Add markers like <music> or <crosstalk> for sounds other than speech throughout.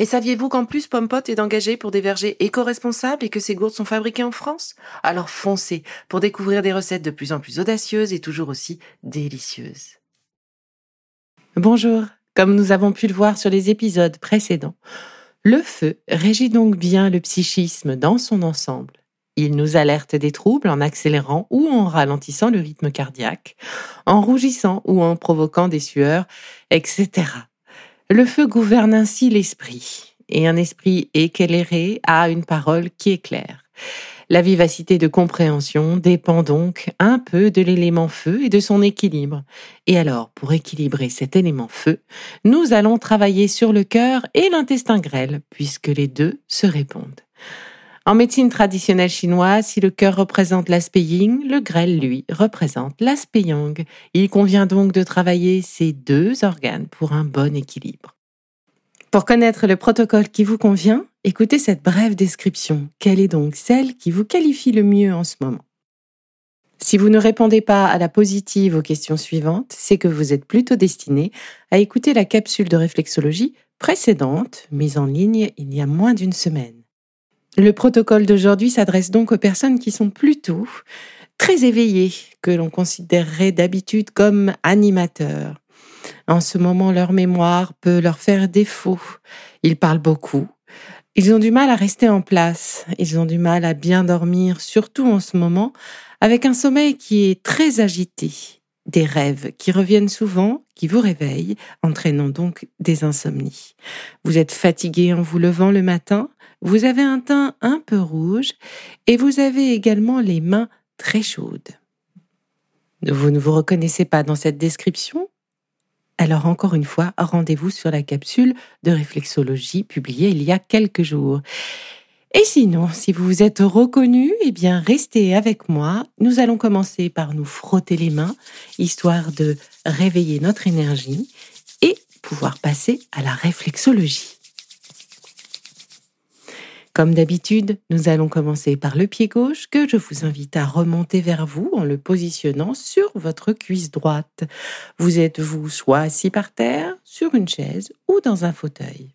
Et saviez-vous qu'en plus Pompot est engagé pour des vergers éco-responsables et que ces gourdes sont fabriquées en France? Alors foncez pour découvrir des recettes de plus en plus audacieuses et toujours aussi délicieuses. Bonjour, comme nous avons pu le voir sur les épisodes précédents, le feu régit donc bien le psychisme dans son ensemble. Il nous alerte des troubles en accélérant ou en ralentissant le rythme cardiaque, en rougissant ou en provoquant des sueurs, etc. Le feu gouverne ainsi l'esprit, et un esprit éclairé a une parole qui est claire. La vivacité de compréhension dépend donc un peu de l'élément feu et de son équilibre. Et alors, pour équilibrer cet élément feu, nous allons travailler sur le cœur et l'intestin grêle, puisque les deux se répondent. En médecine traditionnelle chinoise, si le cœur représente l'aspect le grêle, lui, représente l'aspect yang. Il convient donc de travailler ces deux organes pour un bon équilibre. Pour connaître le protocole qui vous convient, écoutez cette brève description. Quelle est donc celle qui vous qualifie le mieux en ce moment? Si vous ne répondez pas à la positive aux questions suivantes, c'est que vous êtes plutôt destiné à écouter la capsule de réflexologie précédente, mise en ligne il y a moins d'une semaine. Le protocole d'aujourd'hui s'adresse donc aux personnes qui sont plutôt très éveillées, que l'on considérerait d'habitude comme animateurs. En ce moment, leur mémoire peut leur faire défaut. Ils parlent beaucoup. Ils ont du mal à rester en place. Ils ont du mal à bien dormir, surtout en ce moment, avec un sommeil qui est très agité. Des rêves qui reviennent souvent, qui vous réveillent, entraînant donc des insomnies. Vous êtes fatigué en vous levant le matin, vous avez un teint un peu rouge et vous avez également les mains très chaudes. Vous ne vous reconnaissez pas dans cette description? Alors encore une fois, rendez-vous sur la capsule de réflexologie publiée il y a quelques jours. Et sinon, si vous vous êtes reconnu, eh bien, restez avec moi. Nous allons commencer par nous frotter les mains, histoire de réveiller notre énergie et pouvoir passer à la réflexologie. Comme d'habitude, nous allons commencer par le pied gauche que je vous invite à remonter vers vous en le positionnant sur votre cuisse droite. Vous êtes vous soit assis par terre, sur une chaise ou dans un fauteuil?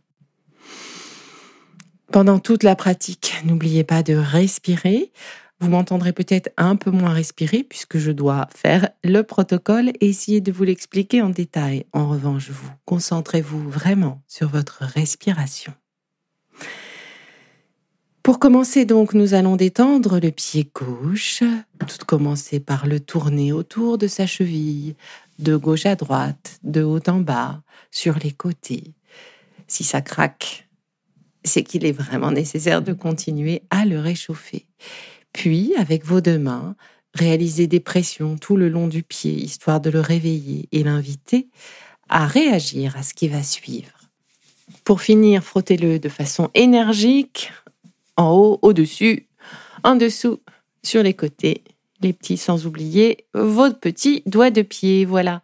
Pendant toute la pratique, n'oubliez pas de respirer. Vous m'entendrez peut-être un peu moins respirer puisque je dois faire le protocole et essayer de vous l'expliquer en détail. En revanche, vous concentrez-vous vraiment sur votre respiration. Pour commencer donc, nous allons détendre le pied gauche, tout commencer par le tourner autour de sa cheville, de gauche à droite, de haut en bas, sur les côtés. Si ça craque, c'est qu'il est vraiment nécessaire de continuer à le réchauffer. Puis, avec vos deux mains, réalisez des pressions tout le long du pied, histoire de le réveiller et l'inviter à réagir à ce qui va suivre. Pour finir, frottez-le de façon énergique en haut, au-dessus, en dessous, sur les côtés, les petits sans oublier vos petits doigts de pied. Voilà.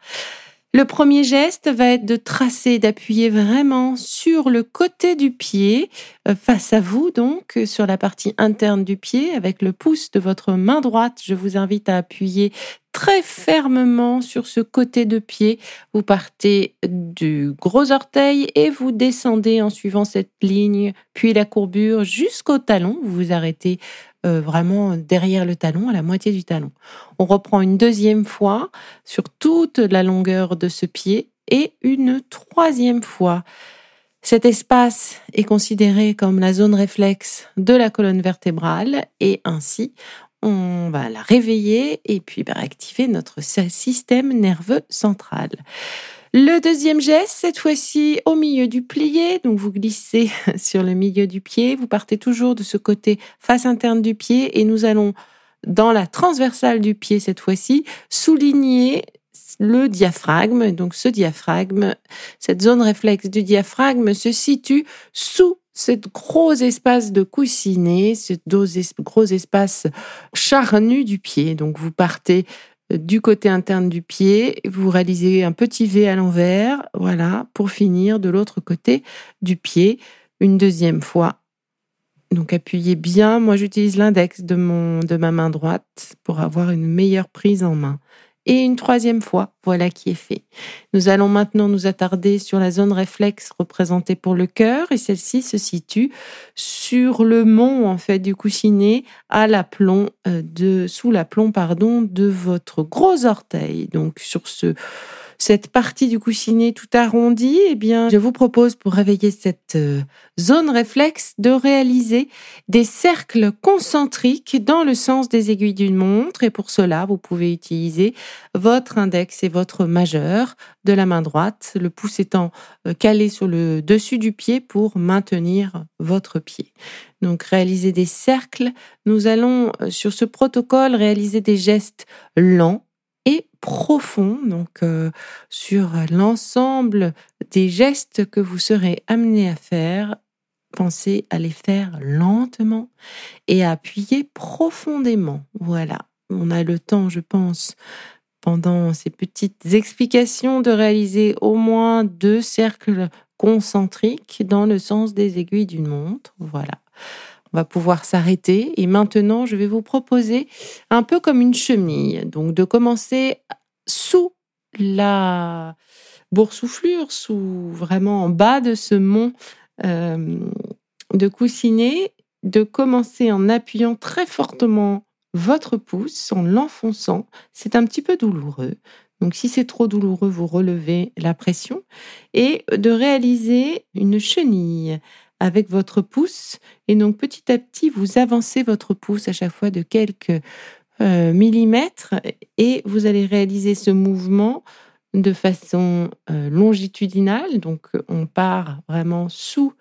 Le premier geste va être de tracer, d'appuyer vraiment sur le côté du pied, euh, face à vous donc, sur la partie interne du pied, avec le pouce de votre main droite. Je vous invite à appuyer très fermement sur ce côté de pied. Vous partez du gros orteil et vous descendez en suivant cette ligne, puis la courbure jusqu'au talon. Vous vous arrêtez euh, vraiment derrière le talon, à la moitié du talon. On reprend une deuxième fois sur toute la longueur de ce pied et une troisième fois. Cet espace est considéré comme la zone réflexe de la colonne vertébrale et ainsi on va la réveiller et puis bah, activer notre système nerveux central. Le deuxième geste, cette fois-ci au milieu du plié, donc vous glissez <laughs> sur le milieu du pied, vous partez toujours de ce côté face interne du pied et nous allons dans la transversale du pied cette fois-ci souligner le diaphragme. Donc ce diaphragme, cette zone réflexe du diaphragme se situe sous ce gros espace de coussinet, ce gros espace charnu du pied. Donc vous partez du côté interne du pied, vous réalisez un petit V à l'envers, voilà, pour finir de l'autre côté du pied une deuxième fois. Donc appuyez bien, moi j'utilise l'index de de ma main droite pour avoir une meilleure prise en main et une troisième fois. Voilà qui est fait. Nous allons maintenant nous attarder sur la zone réflexe représentée pour le cœur et celle-ci se situe sur le mont en fait du coussinet à l'aplomb euh, de sous l'aplomb pardon de votre gros orteil. Donc sur ce cette partie du coussinet tout arrondi, eh bien, je vous propose pour réveiller cette euh, zone réflexe de réaliser des cercles concentriques dans le sens des aiguilles d'une montre. Et pour cela, vous pouvez utiliser votre index et votre majeur de la main droite, le pouce étant euh, calé sur le dessus du pied pour maintenir votre pied. Donc, réaliser des cercles. Nous allons, euh, sur ce protocole, réaliser des gestes lents profond, donc euh, sur l'ensemble des gestes que vous serez amené à faire. Pensez à les faire lentement et à appuyer profondément. Voilà, on a le temps, je pense, pendant ces petites explications de réaliser au moins deux cercles concentriques dans le sens des aiguilles d'une montre. Voilà. On va pouvoir s'arrêter et maintenant je vais vous proposer un peu comme une chenille, donc de commencer sous la boursouflure, sous vraiment en bas de ce mont euh, de coussinet, de commencer en appuyant très fortement votre pouce, en l'enfonçant. C'est un petit peu douloureux. Donc si c'est trop douloureux, vous relevez la pression et de réaliser une chenille avec votre pouce. Et donc petit à petit, vous avancez votre pouce à chaque fois de quelques euh, millimètres et vous allez réaliser ce mouvement de façon euh, longitudinale. Donc on part vraiment sous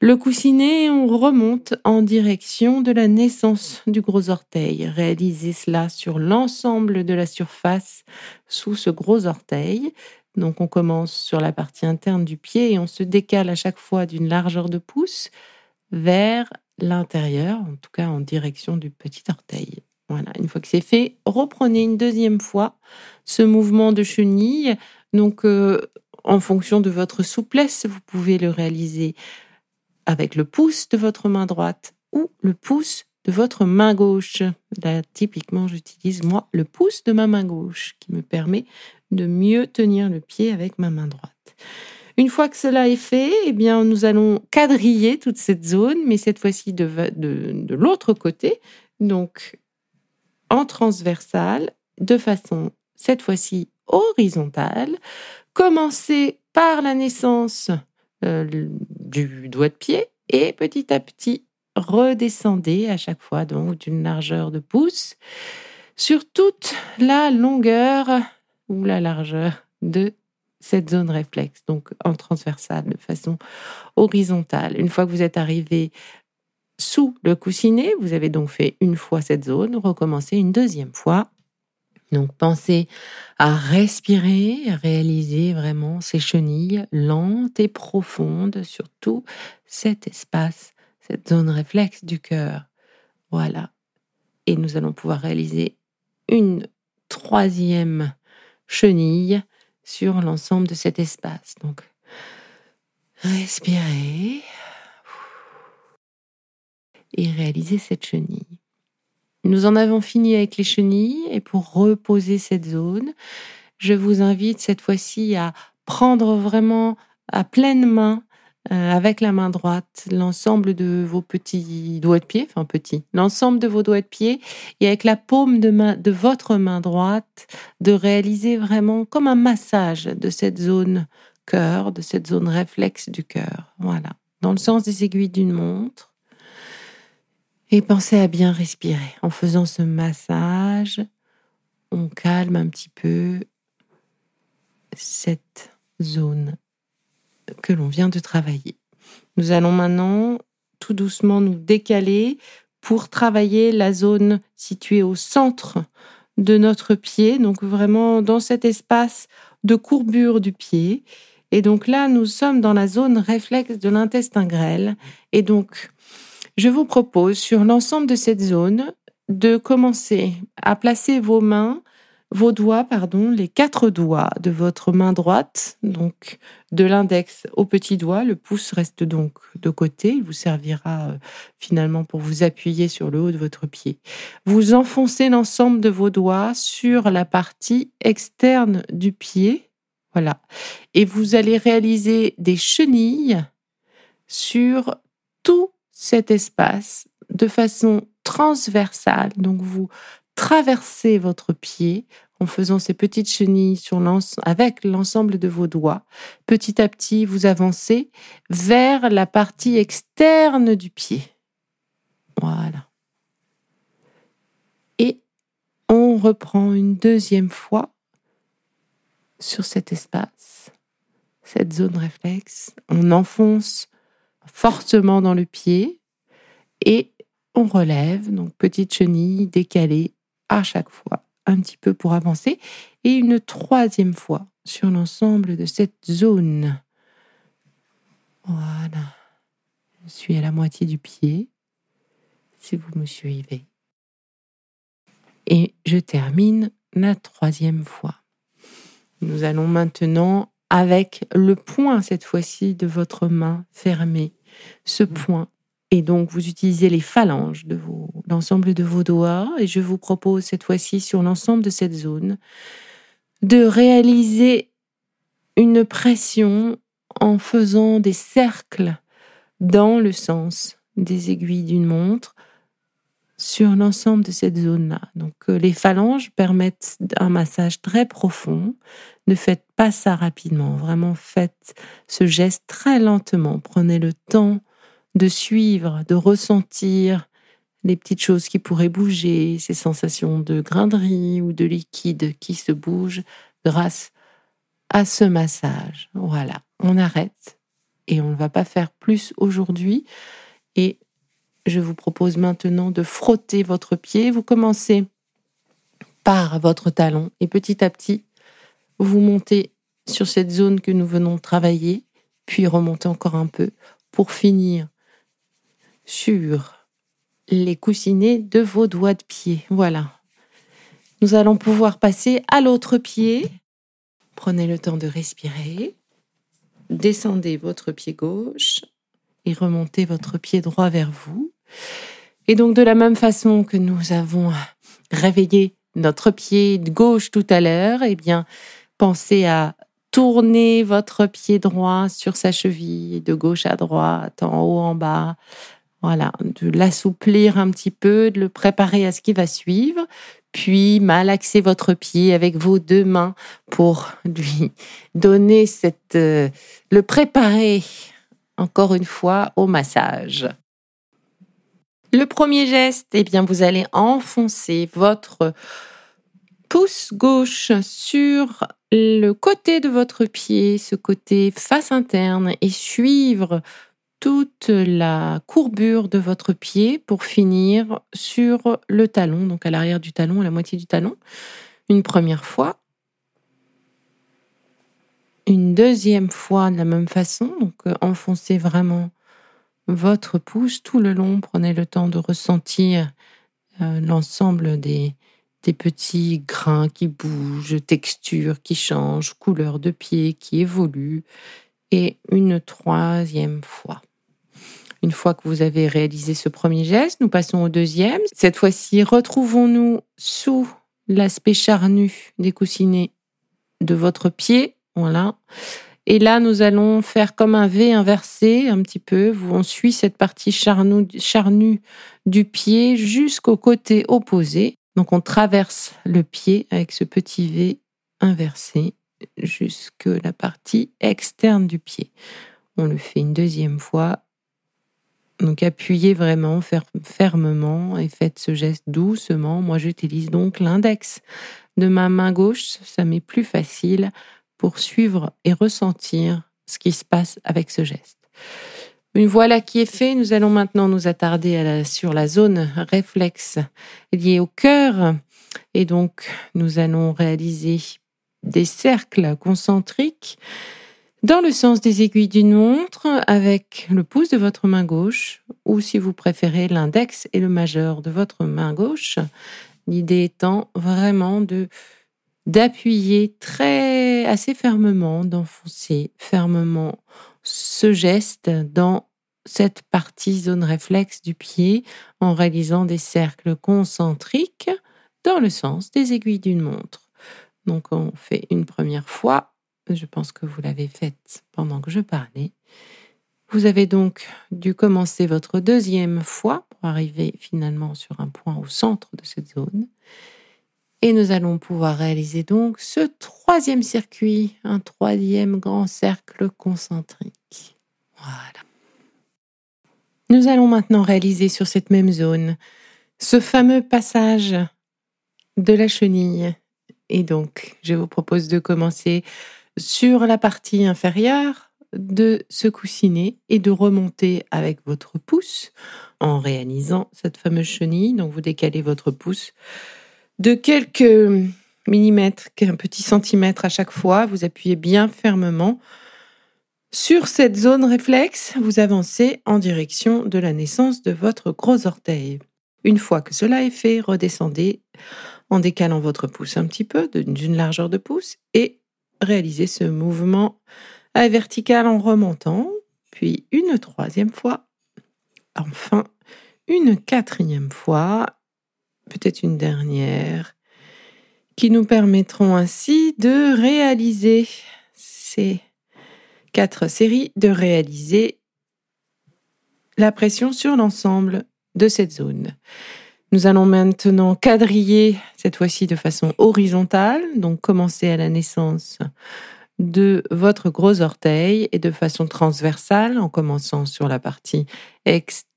le coussinet et on remonte en direction de la naissance du gros orteil. Réalisez cela sur l'ensemble de la surface sous ce gros orteil. Donc on commence sur la partie interne du pied et on se décale à chaque fois d'une largeur de pouce vers l'intérieur, en tout cas en direction du petit orteil. Voilà, une fois que c'est fait, reprenez une deuxième fois ce mouvement de chenille. Donc euh, en fonction de votre souplesse, vous pouvez le réaliser avec le pouce de votre main droite ou le pouce de votre main gauche. Là, typiquement, j'utilise moi le pouce de ma main gauche qui me permet de mieux tenir le pied avec ma main droite. Une fois que cela est fait, eh bien, nous allons quadriller toute cette zone, mais cette fois-ci de, l'autre côté, donc en transversale, de façon cette fois-ci horizontale. Commencez par la naissance euh, du doigt de pied et petit à petit redescendez à chaque fois donc d'une largeur de pouce sur toute la longueur ou la largeur de cette zone réflexe, donc en transversale, de façon horizontale. Une fois que vous êtes arrivé sous le coussinet, vous avez donc fait une fois cette zone, recommencez une deuxième fois. Donc pensez à respirer, à réaliser vraiment ces chenilles lentes et profondes sur tout cet espace, cette zone réflexe du cœur. Voilà. Et nous allons pouvoir réaliser une troisième chenille sur l'ensemble de cet espace. Donc, respirez et réalisez cette chenille. Nous en avons fini avec les chenilles et pour reposer cette zone, je vous invite cette fois-ci à prendre vraiment à pleine main avec la main droite l'ensemble de vos petits doigts de pied, enfin petits, l'ensemble de vos doigts de pied, et avec la paume de, main, de votre main droite, de réaliser vraiment comme un massage de cette zone cœur, de cette zone réflexe du cœur. Voilà, dans le sens des aiguilles d'une montre. Et pensez à bien respirer. En faisant ce massage, on calme un petit peu cette zone que l'on vient de travailler. Nous allons maintenant tout doucement nous décaler pour travailler la zone située au centre de notre pied, donc vraiment dans cet espace de courbure du pied. Et donc là, nous sommes dans la zone réflexe de l'intestin grêle. Et donc, je vous propose sur l'ensemble de cette zone de commencer à placer vos mains vos doigts, pardon, les quatre doigts de votre main droite, donc de l'index au petit doigt. Le pouce reste donc de côté. Il vous servira euh, finalement pour vous appuyer sur le haut de votre pied. Vous enfoncez l'ensemble de vos doigts sur la partie externe du pied. Voilà. Et vous allez réaliser des chenilles sur tout cet espace de façon transversale. Donc vous traversez votre pied en faisant ces petites chenilles avec l'ensemble de vos doigts. Petit à petit, vous avancez vers la partie externe du pied. Voilà. Et on reprend une deuxième fois sur cet espace, cette zone réflexe. On enfonce fortement dans le pied et on relève, donc petite chenille décalée à chaque fois, un petit peu pour avancer, et une troisième fois sur l'ensemble de cette zone. Voilà. Je suis à la moitié du pied, si vous me suivez. Et je termine la troisième fois. Nous allons maintenant avec le point cette fois-ci de votre main fermée. Ce point et donc, vous utilisez les phalanges de l'ensemble de vos doigts. Et je vous propose cette fois-ci, sur l'ensemble de cette zone, de réaliser une pression en faisant des cercles dans le sens des aiguilles d'une montre sur l'ensemble de cette zone-là. Donc, euh, les phalanges permettent un massage très profond. Ne faites pas ça rapidement. Vraiment, faites ce geste très lentement. Prenez le temps de suivre, de ressentir les petites choses qui pourraient bouger, ces sensations de grainerie ou de liquide qui se bougent grâce à ce massage. Voilà, on arrête et on ne va pas faire plus aujourd'hui. Et je vous propose maintenant de frotter votre pied. Vous commencez par votre talon et petit à petit, vous montez sur cette zone que nous venons de travailler, puis remontez encore un peu pour finir sur les coussinets de vos doigts de pied. Voilà. Nous allons pouvoir passer à l'autre pied. Prenez le temps de respirer. Descendez votre pied gauche et remontez votre pied droit vers vous. Et donc de la même façon que nous avons réveillé notre pied gauche tout à l'heure, eh bien, pensez à tourner votre pied droit sur sa cheville de gauche à droite, en haut, en bas, voilà, de l'assouplir un petit peu, de le préparer à ce qui va suivre, puis malaxer votre pied avec vos deux mains pour lui donner cette, euh, le préparer encore une fois au massage. Le premier geste, eh bien, vous allez enfoncer votre pouce gauche sur le côté de votre pied, ce côté face interne, et suivre toute la courbure de votre pied pour finir sur le talon, donc à l'arrière du talon, à la moitié du talon, une première fois. Une deuxième fois de la même façon, donc euh, enfoncez vraiment votre pouce tout le long, prenez le temps de ressentir euh, l'ensemble des, des petits grains qui bougent, texture qui change, couleur de pied qui évolue, et une troisième fois. Une fois que vous avez réalisé ce premier geste, nous passons au deuxième. Cette fois-ci, retrouvons-nous sous l'aspect charnu des coussinets de votre pied. Voilà. Et là, nous allons faire comme un V inversé un petit peu. On suit cette partie charnue, du pied jusqu'au côté opposé. Donc, on traverse le pied avec ce petit V inversé jusque la partie externe du pied. On le fait une deuxième fois Donc appuyez vraiment fermement et faites ce geste doucement. Moi, j'utilise donc l'index de ma main gauche. Ça m'est plus facile pour suivre et ressentir ce qui se passe avec ce geste. Une voilà qui est fait, nous allons maintenant nous attarder sur la zone réflexe liée au cœur. Et donc, nous allons réaliser des cercles concentriques dans le sens des aiguilles d'une montre avec le pouce de votre main gauche ou si vous préférez l'index et le majeur de votre main gauche. L'idée étant vraiment de d'appuyer très assez fermement, d'enfoncer fermement ce geste dans cette partie zone réflexe du pied en réalisant des cercles concentriques dans le sens des aiguilles d'une montre. Donc on fait une première fois, je pense que vous l'avez faite pendant que je parlais. Vous avez donc dû commencer votre deuxième fois pour arriver finalement sur un point au centre de cette zone. Et nous allons pouvoir réaliser donc ce troisième circuit, un troisième grand cercle concentrique. Voilà. Nous allons maintenant réaliser sur cette même zone ce fameux passage de la chenille. Et donc, je vous propose de commencer sur la partie inférieure de ce coussinet et de remonter avec votre pouce en réalisant cette fameuse chenille. Donc, vous décalez votre pouce de quelques millimètres, un petit centimètre à chaque fois. Vous appuyez bien fermement sur cette zone réflexe. Vous avancez en direction de la naissance de votre gros orteil. Une fois que cela est fait, redescendez en décalant votre pouce un petit peu d'une largeur de pouce et réalisez ce mouvement à vertical en remontant, puis une troisième fois, enfin une quatrième fois peut-être une dernière, qui nous permettront ainsi de réaliser ces quatre séries, de réaliser la pression sur l'ensemble de cette zone. Nous allons maintenant quadriller cette fois-ci de façon horizontale, donc commencer à la naissance de votre gros orteil et de façon transversale en commençant sur la partie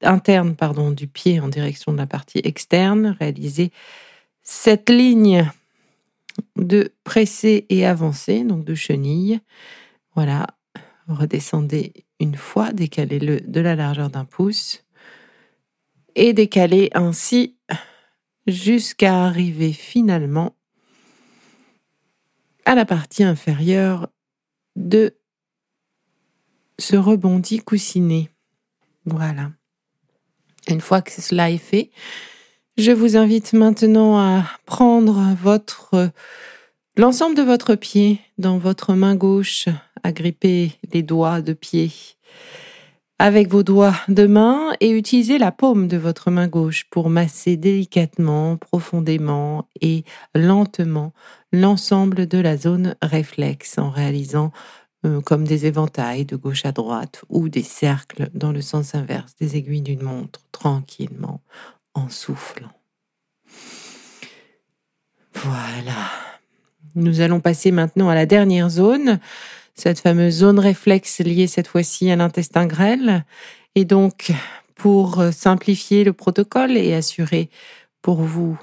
interne du pied en direction de la partie externe. Réaliser cette ligne de presser et avancer, donc de chenille. Voilà, redescendez une fois, décalez-le de la largeur d'un pouce et décalez ainsi jusqu'à arriver finalement à la partie inférieure de ce rebondi coussiné. Voilà. Une fois que cela est fait, je vous invite maintenant à prendre votre l'ensemble de votre pied dans votre main gauche, à gripper les doigts de pied avec vos doigts de main et utilisez la paume de votre main gauche pour masser délicatement, profondément et lentement l'ensemble de la zone réflexe en réalisant euh, comme des éventails de gauche à droite ou des cercles dans le sens inverse des aiguilles d'une montre tranquillement en soufflant. Voilà. Nous allons passer maintenant à la dernière zone cette fameuse zone réflexe liée cette fois-ci à l'intestin grêle. Et donc, pour simplifier le protocole et assurer pour vous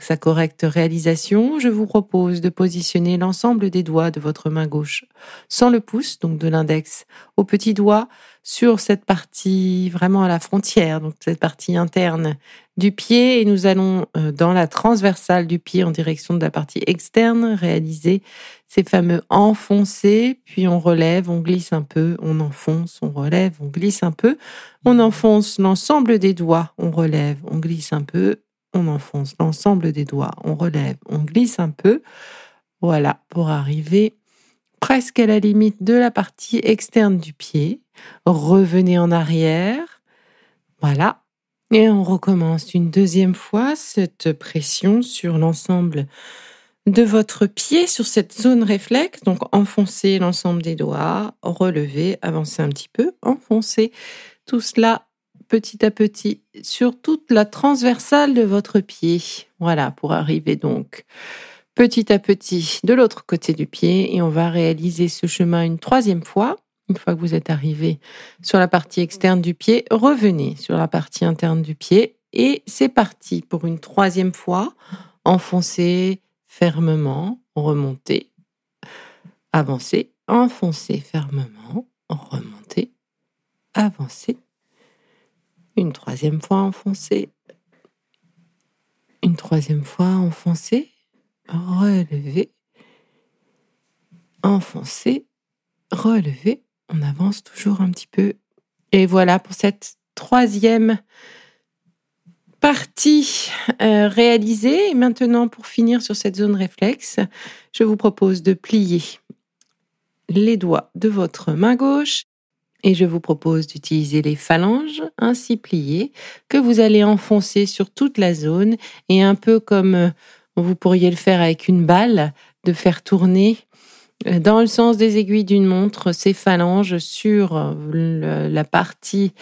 sa correcte réalisation, je vous propose de positionner l'ensemble des doigts de votre main gauche sans le pouce, donc de l'index au petit doigt, sur cette partie vraiment à la frontière, donc cette partie interne du pied. Et nous allons, euh, dans la transversale du pied en direction de la partie externe, réaliser ces fameux enfoncés, puis on relève, on glisse un peu, on enfonce, on relève, on glisse un peu, on enfonce l'ensemble des doigts, on relève, on glisse un peu, on enfonce l'ensemble des doigts, on relève, on glisse un peu. Voilà, pour arriver presque à la limite de la partie externe du pied. Revenez en arrière. Voilà. Et on recommence une deuxième fois cette pression sur l'ensemble de votre pied, sur cette zone réflexe. Donc enfoncez l'ensemble des doigts, relevez, avancez un petit peu, enfoncez tout cela petit à petit sur toute la transversale de votre pied. Voilà, pour arriver donc petit à petit de l'autre côté du pied et on va réaliser ce chemin une troisième fois. Une fois que vous êtes arrivé sur la partie externe du pied, revenez sur la partie interne du pied et c'est parti pour une troisième fois. Enfoncez fermement, remontez, avancez, enfoncez fermement, remontez, avancez. Une troisième fois, enfoncez. Une troisième fois, enfoncez, relevez, enfoncez, relevez. On avance toujours un petit peu. Et voilà pour cette troisième partie euh, réalisée. Et maintenant, pour finir sur cette zone réflexe, je vous propose de plier les doigts de votre main gauche et je vous propose d'utiliser les phalanges ainsi pliées que vous allez enfoncer sur toute la zone et un peu comme euh, vous pourriez le faire avec une balle, de faire tourner euh, dans le sens des aiguilles d'une montre ces phalanges sur la partie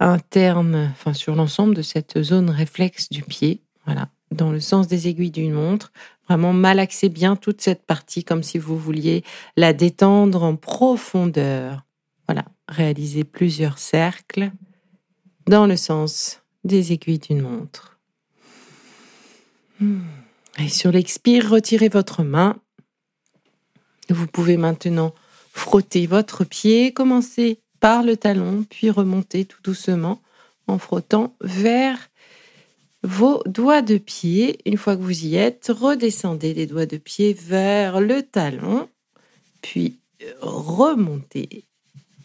interne, enfin sur l'ensemble de cette zone réflexe du pied, voilà, dans le sens des aiguilles d'une montre. Vraiment malaxer bien toute cette partie comme si vous vouliez la détendre en profondeur. Voilà, réaliser plusieurs cercles dans le sens des aiguilles d'une montre. Hmm. Et sur l'expire, retirez votre main. Vous pouvez maintenant frotter votre pied, commencer par le talon, puis remonter tout doucement en frottant vers vos doigts de pied. Une fois que vous y êtes, redescendez les doigts de pied vers le talon, puis remontez.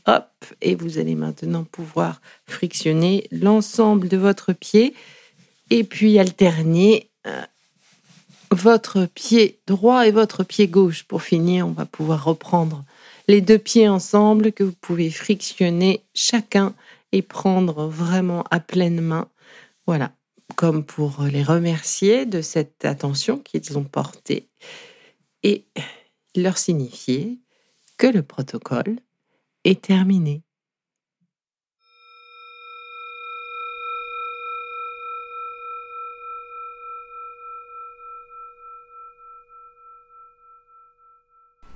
Hop, et vous allez maintenant pouvoir frictionner l'ensemble de votre pied et puis alterner euh, votre pied droit et votre pied gauche. Pour finir, on va pouvoir reprendre les deux pieds ensemble que vous pouvez frictionner chacun et prendre vraiment à pleine main. Voilà, comme pour les remercier de cette attention qu'ils ont portée et leur signifier que le protocole est terminé.